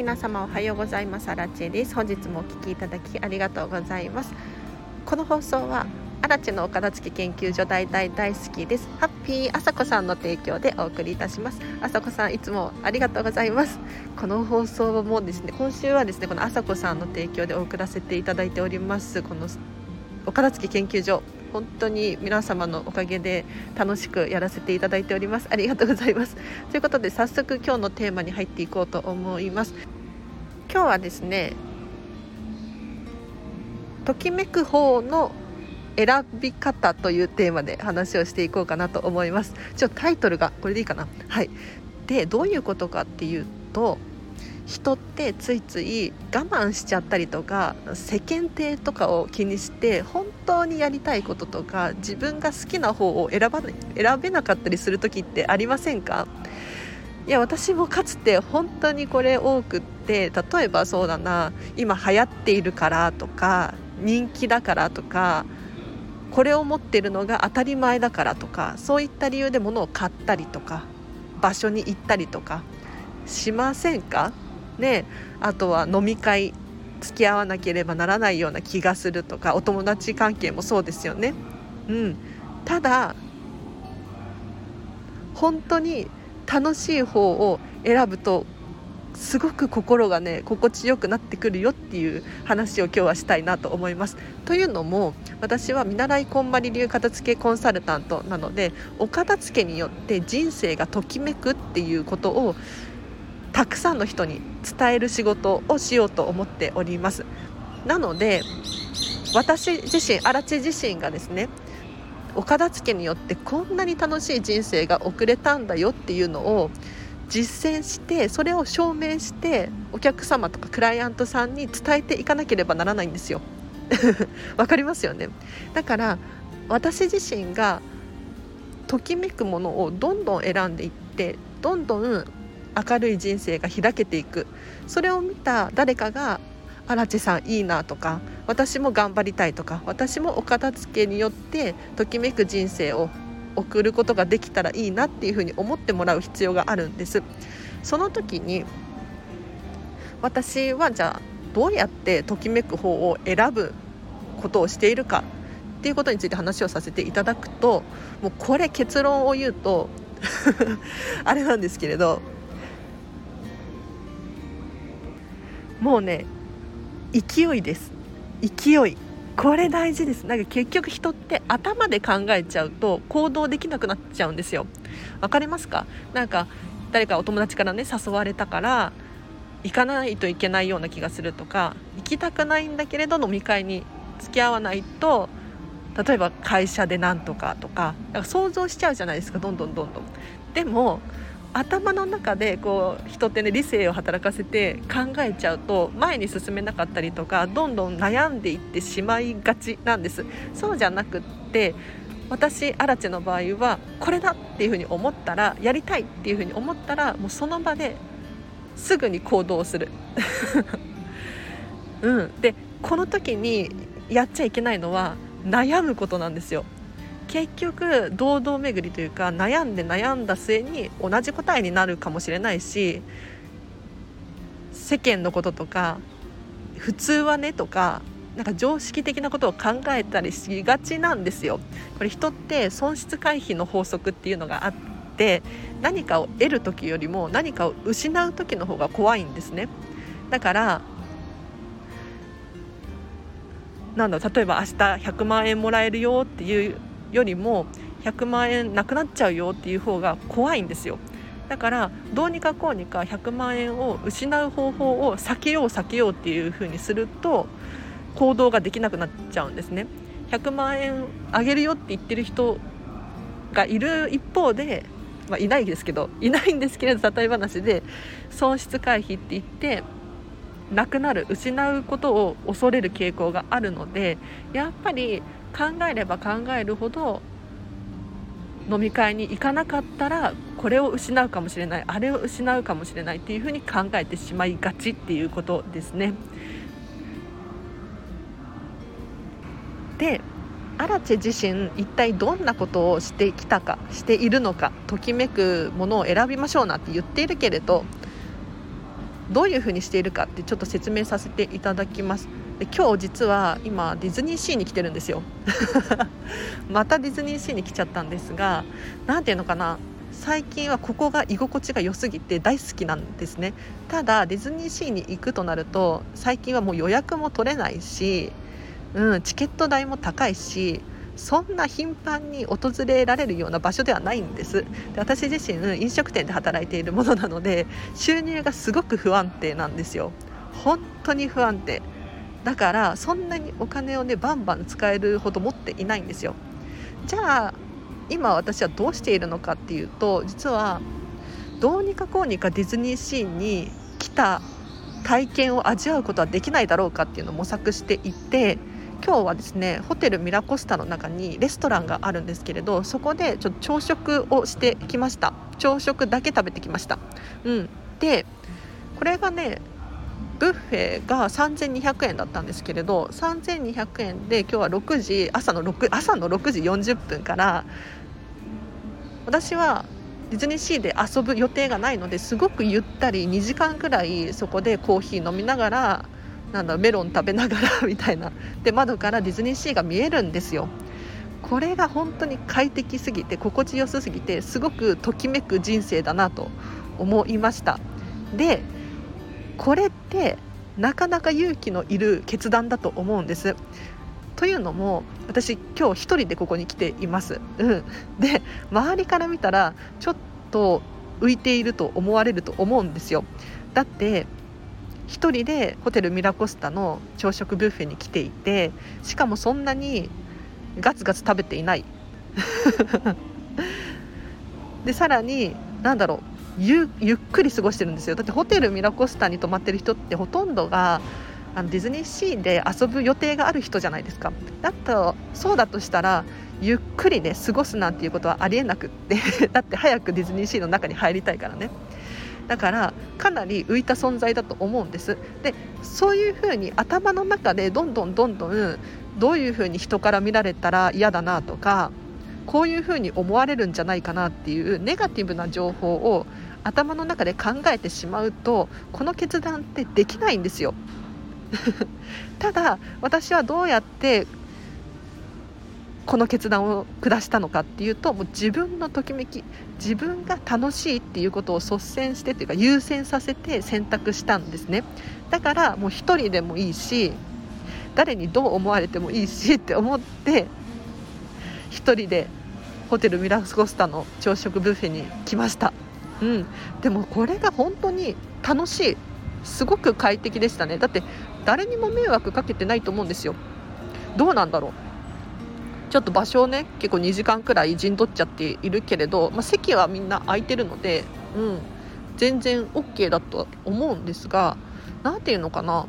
皆様おはようございます。アラチェです。本日もお聞きいただきありがとうございます。この放送はアラチェのお片付け研究所大大大好きです。ハッピーあさこさんの提供でお送りいたします。あさこさんいつもありがとうございます。この放送もですね今週はですねこのあさこさんの提供で送らせていただいております。このお片付け研究所本当に皆様のおかげで楽しくやらせていただいております。ありがとうございます。ということで早速今日のテーマに入っていこうと思います。今日はですねときめく方の選び方というテーマで話をしていこうかなと思います。ちょっとタイトルがこれでいいかな。はい。でどういうことかっていうと人ってついつい我慢しちゃったりとか世間体とかを気にして本当にやりたいこととか自分が好きな方を選ば選べなかったりする時ってありませんか？いや私もかつて本当にこれ多くって例えばそうだな今流行っているからとか人気だからとかこれを持ってるのが当たり前だからとかそういった理由で物を買ったりとか場所に行ったりとかしませんか？ねあとは飲み会付き合わなければならないような気がするとかお友達関係もそうですよね。うん、ただ本当に楽しい方を選ぶとすごく心がね心地よくなってくるよっていう話を今日はしたいなと思います。というのも私は見習いこんまり流片付けコンサルタントなのでお片付けによって人生がときめくっていうことをたくさんの人に伝える仕事をしようと思っております。なので私自身荒地自身がですねお片付けによってこんなに楽しい人生が送れたんだよっていうのを実践してそれを証明してお客様とかクライアントさんに伝えていかなければならないんですよ。わかりますよね？だから私自身がときめくものをどんどん選んでいってどんどん明るい人生が開けていくそれを見た誰かが「荒地さんいいな」とか「私も頑張りたい」とか「私もお片付けによってときめく人生を送ることができたらいいな」っていうふうに思ってもらう必要があるんです。その時に私はじゃあどうやってときめく方を選ぶことをしているかっていうことについて話をさせていただくともうこれ結論を言うと あれなんですけれどもうね勢いです。勢い。これ大事です。なんか結局人って頭で考えちゃうと行動できなくなっちゃうんですよ。わかりますか？なんか誰かお友達からね誘われたから行かないといけないような気がするとか行きたくないんだけれど飲み会に付き合わないと例えば会社でなんとかとか想像しちゃうじゃないですか。どんどんどんどん。でも頭の中でこう人ってね理性を働かせて考えちゃうと前に進めなかったりとかどんどん悩んでいってしまいがちなんです。そうじゃなくって私アラチェの場合はこれだっていうふうに思ったらやりたいっていうふうに思ったらもうその場ですぐに行動する、うん、でこの時にやっちゃいけないのは悩むことなんですよ。結局堂々巡りというか悩んで悩んだ末に同じ答えになるかもしれないし世間のこととか普通はねとかなんか常識的なことを考えたりしがちなんですよ。これ人って損失回避の法則っていうのがあって何かを得る時よりも何かを失う時の方が怖いんですね。だからなんだ例えば明日100万円もらえるよっていうよりも100万円なくなっちゃうよっていう方が怖いんですよ。だからどうにかこうにか100万円を失う方法を避けよう避けようっていう風にすると行動ができなくなっちゃうんですね。100万円あげるよって言ってる人がいる一方で、まあ、いないですけどいないんですけれど例え話で損失回避って言ってなくなる失うことを恐れる傾向があるのでやっぱり考えれば考えるほど飲み会に行かなかったらこれを失うかもしれないあれを失うかもしれないっていうふうに考えてしまいがちっていうことですね。でアラチェ自身一体どんなことをしてきたかしているのかときめくものを選びましょうなって言っているけれどどういうふうにしているかってちょっと説明させていただきますで今日実は今ディズニーシーに来てるんですよ。またディズニーシーに来ちゃったんですが何ていうのかな。最近はここが居心地が良すぎて大好きなんですね。ただディズニーシーに行くとなると最近はもう予約も取れないし、うん、チケット代も高いしそんな頻繁に訪れられるような場所ではないんです。で私自身飲食店で働いているものなので収入がすごく不安定なんですよ。本当に不安定。だからそんなにお金をねバンバン使えるほど持っていないんですよ。じゃあ今私はどうしているのかっていうと実はどうにかこうにかディズニーシーに来た体験を味わうことはできないだろうかっていうのを模索していて今日はですねホテルミラコスタの中にレストランがあるんですけれどそこでちょっと朝食をしてきました。朝食だけ食べてきました、うん、でこれがねブッフェが3200円だったんですけれど3200円で今日は6時朝の 6, 朝の6時40分から私はディズニーシーで遊ぶ予定がないのですごくゆったり2時間くらいそこでコーヒー飲みながらなんだメロン食べながら みたいな。で窓からディズニーシーが見えるんですよ。これが本当に快適すぎて心地よすぎてすごくときめく人生だなと思いました。でこれってなかなか勇気のいる決断だと思うんです。というのも私今日1人でここに来ています、うん、で周りから見たらちょっと浮いていると思われると思うんですよ。だって1人でホテルミラコスタの朝食ブッフェに来ていてしかもそんなにガツガツ食べていない。でさらに何だろう。ゆっくり過ごしてるんですよ。だってホテルミラコスタに泊まってる人ってほとんどがあのディズニーシーで遊ぶ予定がある人じゃないですか。だとそうだとしたらゆっくりね過ごすなんていうことはありえなくって だって早くディズニーシーの中に入りたいからね。だからかなり浮いた存在だと思うんです。でそういうふうに頭の中でどんどんどんどんどういうふうに人から見られたら嫌だなとかこういうふうに思われるんじゃないかなっていうネガティブな情報を頭の中で考えてしまうとこの決断ってできないんですよ。ただ私はどうやってこの決断を下したのかっていうともう自分のときめき自分が楽しいっていうことを率先してというか優先させて選択したんですね。だからもう一人でもいいし誰にどう思われてもいいしって思って一人でホテルミラスコスタの朝食ブッフェに来ました、うん、でもこれが本当に楽しい。すごく快適でしたね。だって誰にも迷惑かけてないと思うんですよ。どうなんだろう。ちょっと場所をね結構2時間くらい陣取っちゃっているけれど、まあ、席はみんな空いてるので、うん、全然 OK だと思うんですが何て言うのかな。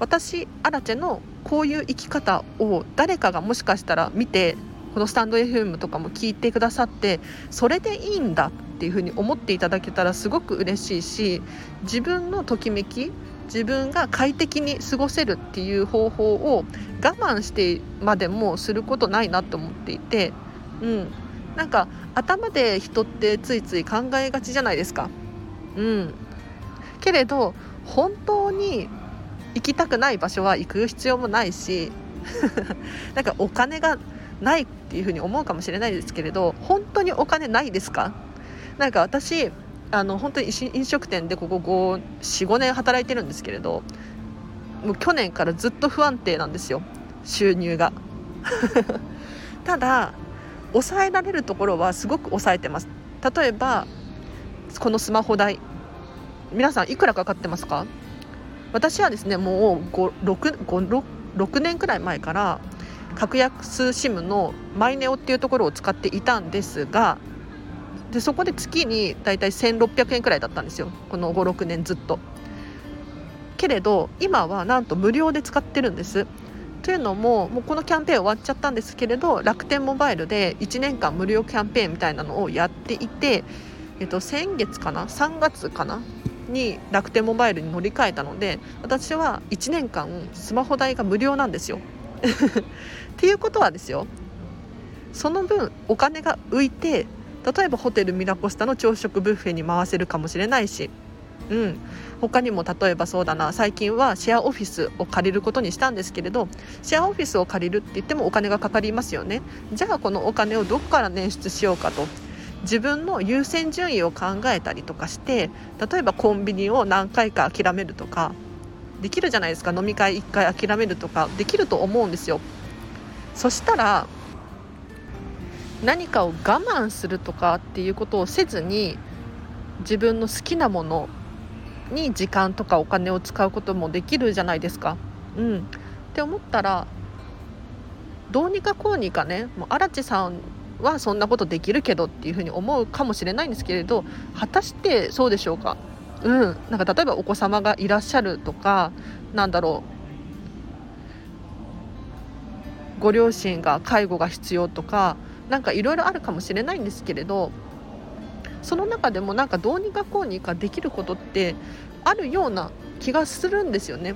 私アラチェのこういう生き方を誰かがもしかしたら見てこのスタンド FM とかも聞いてくださってそれでいいんだっていうふうに思っていただけたらすごく嬉しいし自分のときめき自分が快適に過ごせるっていう方法を我慢してまでもすることないなと思っていて、うん、なんか頭で人ってついつい考えがちじゃないですか。うん、けれど本当に行きたくない場所は行く必要もないし なんかお金がないっていうふうに思うかもしれないですけれど本当にお金ないですか？なんか私あの本当に飲食店でここ45年働いてるんですけれどもう去年からずっと不安定なんですよ収入が。ただ抑えられるところはすごく抑えてます。例えばこのスマホ代皆さんいくらかかってますか？私はですねもう 6, 6, 6年くらい前から格安 SIM のマイネオっていうところを使っていたんですがでそこで月に大体1600円くらいだったんですよこの56年ずっと。けれど今はなんと無料で使ってるんです。というのももうこのキャンペーン終わっちゃったんですけれど楽天モバイルで1年間無料キャンペーンみたいなのをやっていて、えっと、先月かな？3月かな？に楽天モバイルに乗り換えたので私は1年間スマホ代が無料なんですよ。っていうことはですよその分お金が浮いて例えばホテルミラコスタの朝食ブッフェに回せるかもしれないしうん、他にも例えばそうだな最近はシェアオフィスを借りることにしたんですけれどシェアオフィスを借りるって言ってもお金がかかりますよね。じゃあこのお金をどこから捻出しようかと自分の優先順位を考えたりとかして例えばコンビニを何回か諦めるとかできるじゃないですか飲み会1回諦めるとかできると思うんですよ。そしたら何かを我慢するとかっていうことをせずに自分の好きなものに時間とかお金を使うこともできるじゃないですか。うん、って思ったらどうにかこうにかねもう荒地さんはそんなことできるけどっていうふうに思うかもしれないんですけれど果たしてそうでしょうか。うん。なんか例えばお子様がいらっしゃるとかなんだろう。ご両親が介護が必要とか何かいろいろあるかもしれないんですけれどその中でもなんかどうにかこうにかできることってあるような気がするんですよね。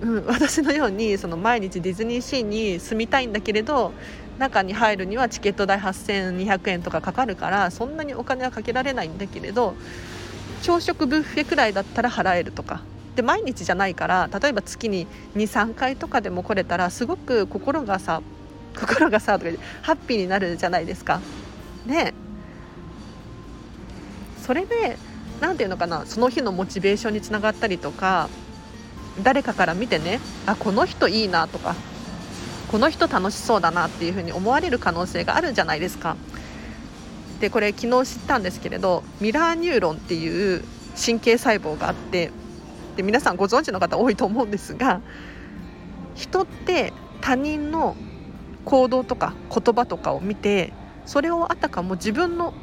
うん、私のようにその毎日ディズニーシーに住みたいんだけれど中に入るにはチケット代8200円とかかかるからそんなにお金はかけられないんだけれど朝食ブッフェくらいだったら払えるとかで毎日じゃないから例えば月に23回とかでも来れたらすごく心がさ心がさとかハッピーになるじゃないですか。ねそれで何て言うのかなその日のモチベーションにつながったりとか誰かから見てねあこの人いいなとかこの人楽しそうだなっていうふうに思われる可能性があるじゃないですか。でこれ昨日知ったんですけれどミラーニューロンっていう神経細胞があってで皆さんご存知の方多いと思うんですが人って他人の行動とか言葉とかを見てそれをあたかも自分の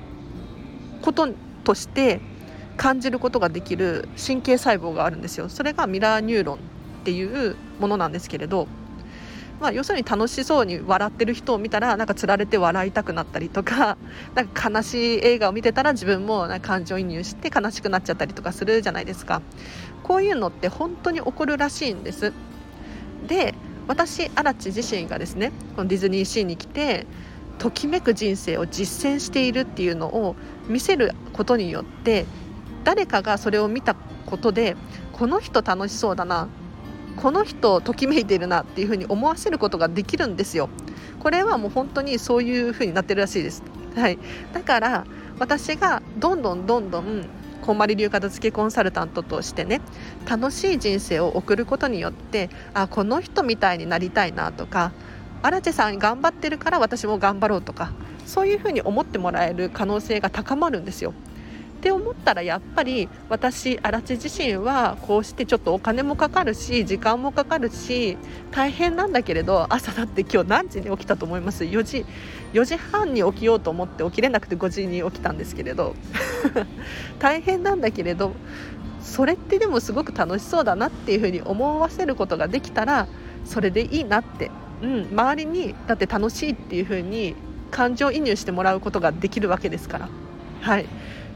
こととして感じることができる神経細胞があるんですよ。それがミラーニューロンっていうものなんですけれど、まあ、要するに楽しそうに笑ってる人を見たらなんかつられて笑いたくなったりとか なんか悲しい映画を見てたら自分もなんか感情移入して悲しくなっちゃったりとかするじゃないですか。こういうのって本当に起こるらしいんです。で私荒地自身がですねこのディズニーシーに来てときめく人生を実践しているっていうのを見せることによって誰かがそれを見たことでこの人楽しそうだなこの人ときめいてるなっていうふうに思わせることができるんですよ。これはもう本当にそういうふうになってるらしいです。はい、だから私がどんどんどんどんこんまり流片付けコンサルタントとしてね楽しい人生を送ることによってあこの人みたいになりたいなとか荒地さん頑張ってるから私も頑張ろうとかそういうふうに思ってもらえる可能性が高まるんですよ。って思ったらやっぱり私荒地自身はこうしてちょっとお金もかかるし時間もかかるし大変なんだけれど朝だって今日何時に起きたと思います？4時4時半に起きようと思って起きれなくて5時に起きたんですけれど。大変なんだけれどそれってでもすごく楽しそうだなっていうふうに思わせることができたらそれでいいなって。うん、周りにだって楽しいっていう風に感情移入してもらうことができるわけですから、はい、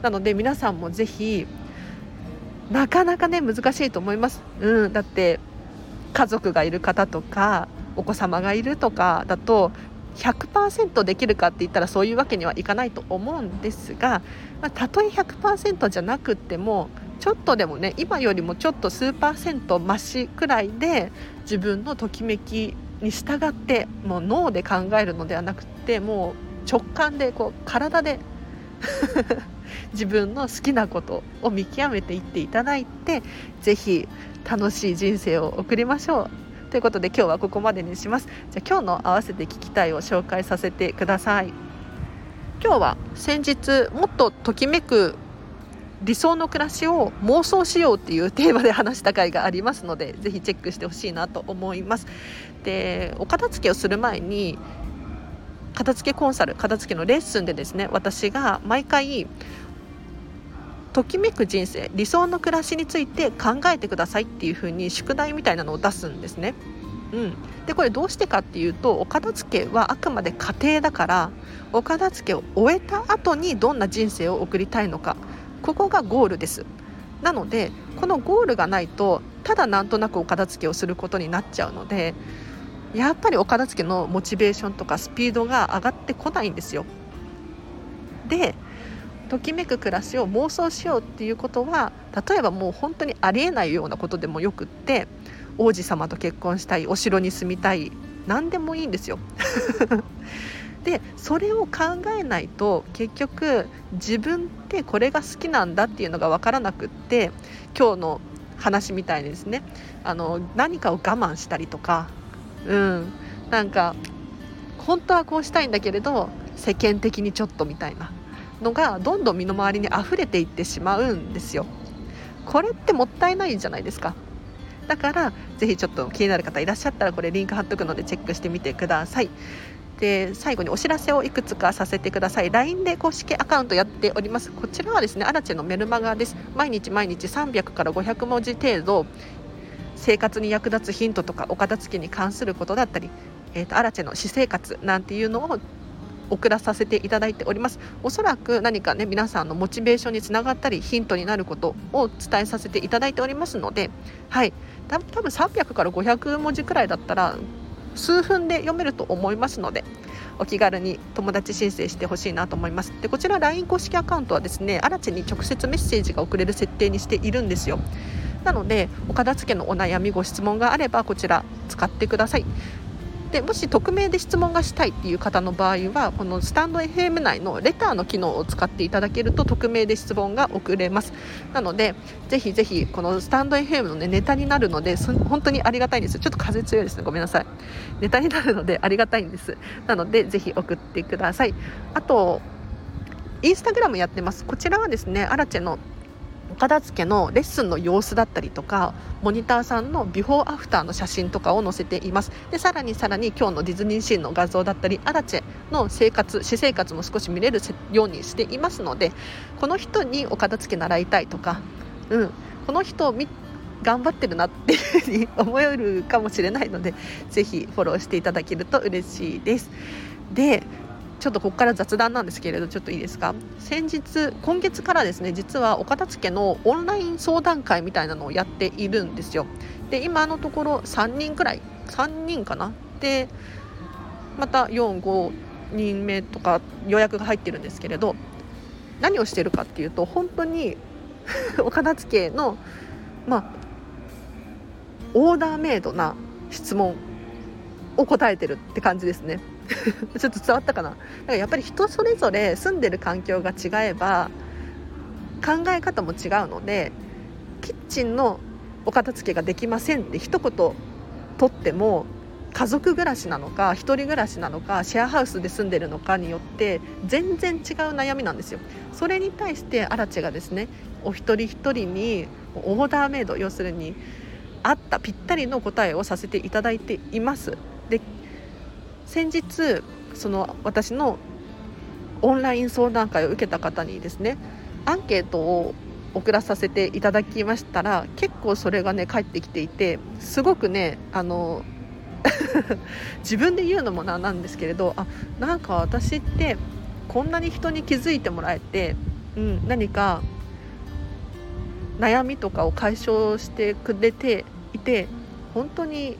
なので皆さんもぜひなかなかね難しいと思います、うん、だって家族がいる方とかお子様がいるとかだと100%できるかって言ったらそういうわけにはいかないと思うんですが、まあ、たとえ100%じゃなくてもちょっとでもね今よりもちょっと数パーセント増しくらいで自分のときめきに従ってもう脳で考えるのではなくてもう直感でこう体で 自分の好きなことを見極めていっていただいて是非楽しい人生を送りましょう。ということで今日はここまでにします。じゃあ今日の合わせて聞きたいを紹介させてください。今日は先日もっとときめく理想の暮らしを妄想しようっていうテーマで話した回がありますのでぜひチェックしてほしいなと思います。でお片付けをする前に片付けコンサル片付けのレッスンでですね私が毎回ときめく人生理想の暮らしについて考えてくださいっていう風に宿題みたいなのを出すんですね。うん、でこれどうしてかっていうとお片付けはあくまで家庭だからお片付けを終えた後にどんな人生を送りたいのか。ここがゴールです。なのでこのゴールがないとただなんとなくお片付けをすることになっちゃうのでやっぱりお片付けのモチベーションとかスピードが上がってこないんですよでときめく暮らしを妄想しようっていうことは例えばもう本当にありえないようなことでもよくって王子様と結婚したいお城に住みたい何でもいいんですよ。でそれを考えないと結局自分ってこれが好きなんだっていうのが分からなくって今日の話みたいにですねあの何かを我慢したりとかうんなんか本当はこうしたいんだけれど世間的にちょっとみたいなのがどんどん身の回りに溢れていってしまうんですよ。これってもったいないじゃないですか。だからぜひちょっと気になる方いらっしゃったらこれリンク貼っとくのでチェックしてみてください。で最後にお知らせをいくつかさせてください LINE で公式アカウントやっておりますこちらはですねアラチェのメルマガです毎日毎日300から500文字程度生活に役立つヒントとかお片付けに関することだったり、えーと、アラチェの私生活なんていうのを送らさせていただいております。おそらく何かね皆さんのモチベーションにつながったりヒントになることを伝えさせていただいておりますのではい。多分300から500文字くらいだったら数分で読めると思いますのでお気軽に友達申請してほしいなと思います。でこちら LINE 公式アカウントはですねアラチに直接メッセージが送れる設定にしているんですよ。なのでお片付けのお悩みご質問があればこちら使ってください。でもし匿名で質問がしたいっていう方の場合はこのスタンド FM 内のレターの機能を使っていただけると匿名で質問が送れます。なのでぜひぜひこのスタンド FM の、ね、ネタになるので本当にありがたいんです。ちょっと風強いですね。ごめんなさい。ネタになるのでありがたいんです。なのでぜひ送ってください。あとインスタグラムやってます。こちらはですねアラチェの片付けのレッスンの様子だったりとかモニターさんのビフォーアフターの写真とかを載せています。でさらにさらに今日のディズニーシーの画像だったりアラチェの生活私生活も少し見れるようにしていますのでこの人にお片付け習いたいとか、うん、この人を頑張ってるなっていうふうに思えるかもしれないのでぜひフォローしていただけると嬉しいです。でちょっとここから雑談なんですけれどちょっといいですか？先日今月からですね実はお片付けのオンライン相談会みたいなのをやっているんですよ。で今のところ3人くらい。3人かな？でまた45人目とか予約が入ってるんですけれど何をしてるかっていうと本当に お片付けのまあオーダーメイドな質問を答えてるって感じですね。ちょっと伝わったかな？だからやっぱり人それぞれ住んでる環境が違えば考え方も違うのでキッチンのお片付けができませんって一言取っても家族暮らしなのか1人暮らしなのかシェアハウスで住んでるのかによって全然違う悩みなんですよ。それに対してアラチェがですねお一人一人にオーダーメイド要するに合ったぴったりの答えをさせていただいています。で先日その私のオンライン相談会を受けた方にですねアンケートを送らさせていただきましたら結構それがね返ってきていてすごくねあの 自分で言うのもなんなんですけれどあなんか私ってこんなに人に気づいてもらえて、うん、何か悩みとかを解消してくれていて本当に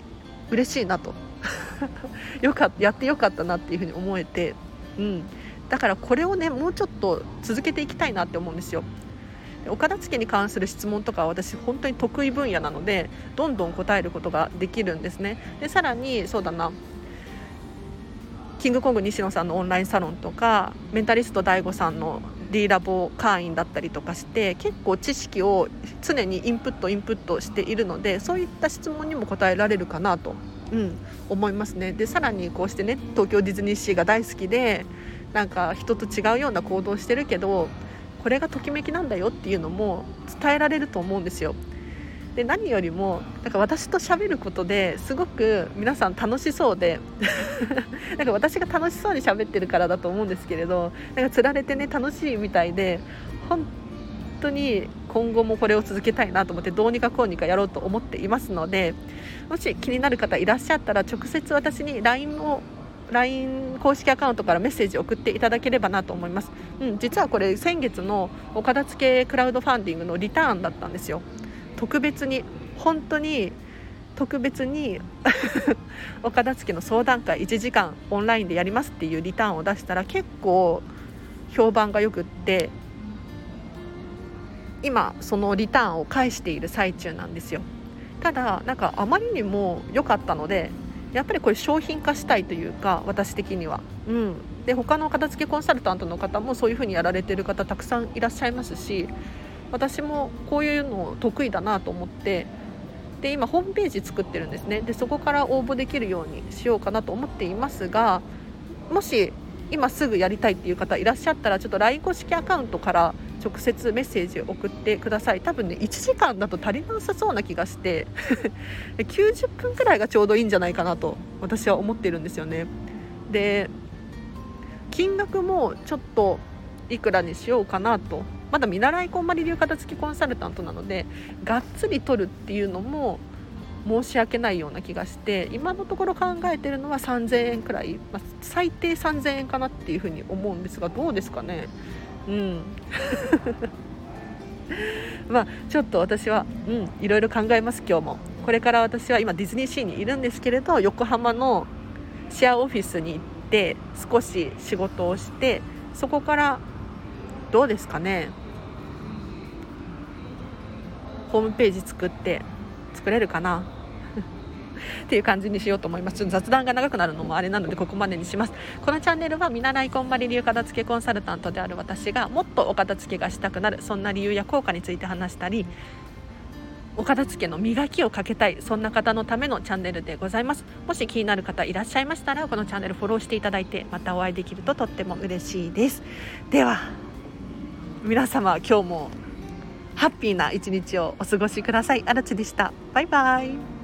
嬉しいなと。よかやってよかったなっていうふうに思えて、うん、だからこれをねもうちょっと続けていきたいなって思うんですよ。お片付けに関する質問とかは私本当に得意分野なのでどんどん答えることができるんですね。でさらにそうだな。キングコング西野さんのオンラインサロンとかメンタリスト DAIGO さんの D ラボ会員だったりとかして結構知識を常にインプットインプットしているのでそういった質問にも答えられるかなと。うん、思いますねでさらにこうしてね東京ディズニーシーが大好きでなんか人と違うような行動をしてるけどこれがときめきなんだよっていうのも伝えられると思うんですよ。で何よりもなんか私と喋ることですごく皆さん楽しそうで なんか私が楽しそうに喋ってるからだと思うんですけれどなんかつられてね楽しいみたいで本当に今後もこれを続けたいなと思ってどうにかこうにかやろうと思っていますのでもし気になる方いらっしゃったら直接私に LINE を LINE 公式アカウントからメッセージを送っていただければなと思います、うん、実はこれ先月のお片付けクラウドファンディングのリターンだったんですよ。特別に本当に特別に お片付けの相談会1時間オンラインでやりますっていうリターンを出したら結構評判がよくって今そのリターンを返している最中なんですよ。ただなんかあまりにも良かったのでやっぱりこれ商品化したいというか私的には、うん、で他の片付けコンサルタントの方もそういう風にやられてる方たくさんいらっしゃいますし私もこういうの得意だなと思ってで今ホームページ作ってるんですね。でそこから応募できるようにしようかなと思っていますがもし今すぐやりたいっていう方いらっしゃったらちょっと LINE 公式アカウントから直接メッセージを送ってください。多分ね1時間だと足りなさそうな気がして 90分くらいがちょうどいいんじゃないかなと私は思ってるんですよね。で金額もちょっといくらにしようかなと。まだ見習いこんまり流片付きコンサルタントなのでがっつり取るっていうのも申し訳ないような気がして今のところ考えてるのは3000円くらい、まあ、最低3000円かなっていうふうに思うんですがどうですかね？うん。まあちょっと私は、うん、いろいろ考えます今日も。これから私は今ディズニーシーにいるんですけれど横浜のシェアオフィスに行って少し仕事をしてそこからどうですかね。ホームページ作って作れるかな。っていう感じにしようと思いますちょっと雑談が長くなるのもあれなのでここまでにしますこのチャンネルは見習いこんまり流片付けコンサルタントである私がもっとお片付けがしたくなるそんな理由や効果について話したりお片付けの磨きをかけたいそんな方のためのチャンネルでございますもし気になる方いらっしゃいましたらこのチャンネルフォローしていただいてまたお会いできるととっても嬉しいですでは皆様今日もハッピーな一日をお過ごしください。あらちでした。バイバイ。